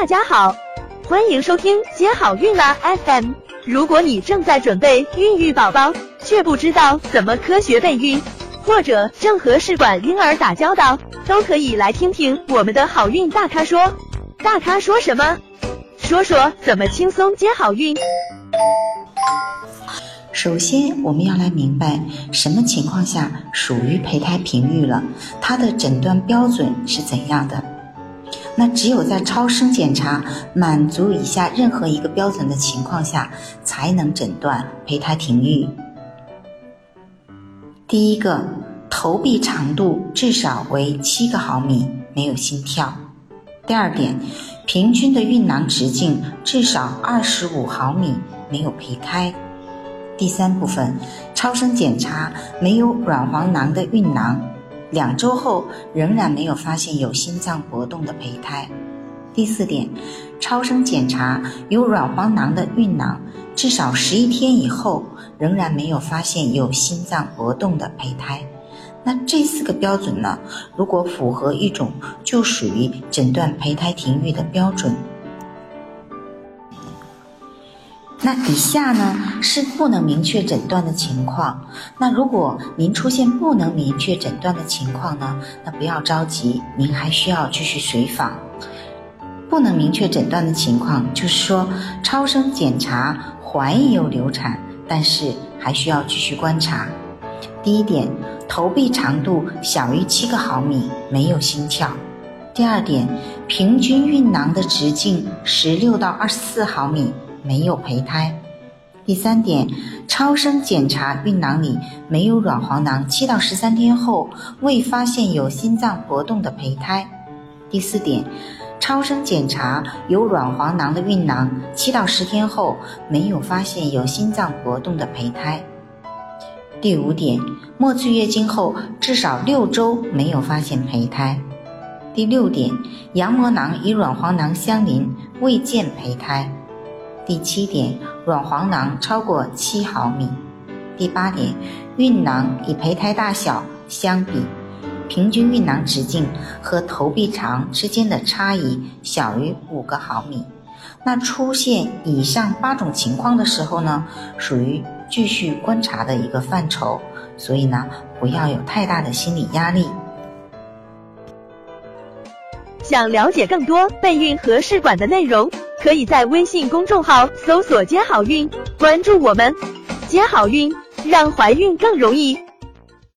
大家好，欢迎收听接好运啦 FM。如果你正在准备孕育宝宝，却不知道怎么科学备孕，或者正和试管婴儿打交道，都可以来听听我们的好运大咖说。大咖说什么？说说怎么轻松接好运。首先，我们要来明白什么情况下属于胚胎平育了，它的诊断标准是怎样的。那只有在超声检查满足以下任何一个标准的情况下，才能诊断胚胎停育。第一个，头壁长度至少为七个毫米，没有心跳。第二点，平均的孕囊直径至少二十五毫米，没有胚胎。第三部分，超声检查没有卵黄囊的孕囊，两周后仍然没有发现有心脏搏动的胚胎。第四点，超声检查有卵黄囊的孕囊，至少十一天以后仍然没有发现有心脏搏动的胚胎。那这四个标准呢？如果符合一种，就属于诊断胚胎停育的标准。那以下呢是不能明确诊断的情况。那如果您出现不能明确诊断的情况呢，那不要着急，您还需要继续随访。不能明确诊断的情况，就是说超声检查怀疑有流产，但是还需要继续观察。第一点，头壁长度小于七个毫米，没有心跳。第二点，平均孕囊的直径十六到二十四毫米。没有胚胎。第三点，超声检查孕囊里没有卵黄囊，七到十三天后未发现有心脏搏动的胚胎。第四点，超声检查有卵黄囊的孕囊，七到十天后没有发现有心脏搏动的胚胎。第五点，末次月经后至少六周没有发现胚胎。第六点，羊膜囊与卵黄囊相邻，未见胚胎。第七点，卵黄囊超过七毫米。第八点，孕囊与胚胎大小相比，平均孕囊直径和头臂长之间的差异小于五个毫米。那出现以上八种情况的时候呢，属于继续观察的一个范畴，所以呢，不要有太大的心理压力。想了解更多备孕和试管的内容。可以在微信公众号搜索“接好运”，关注我们，接好运，让怀孕更容易。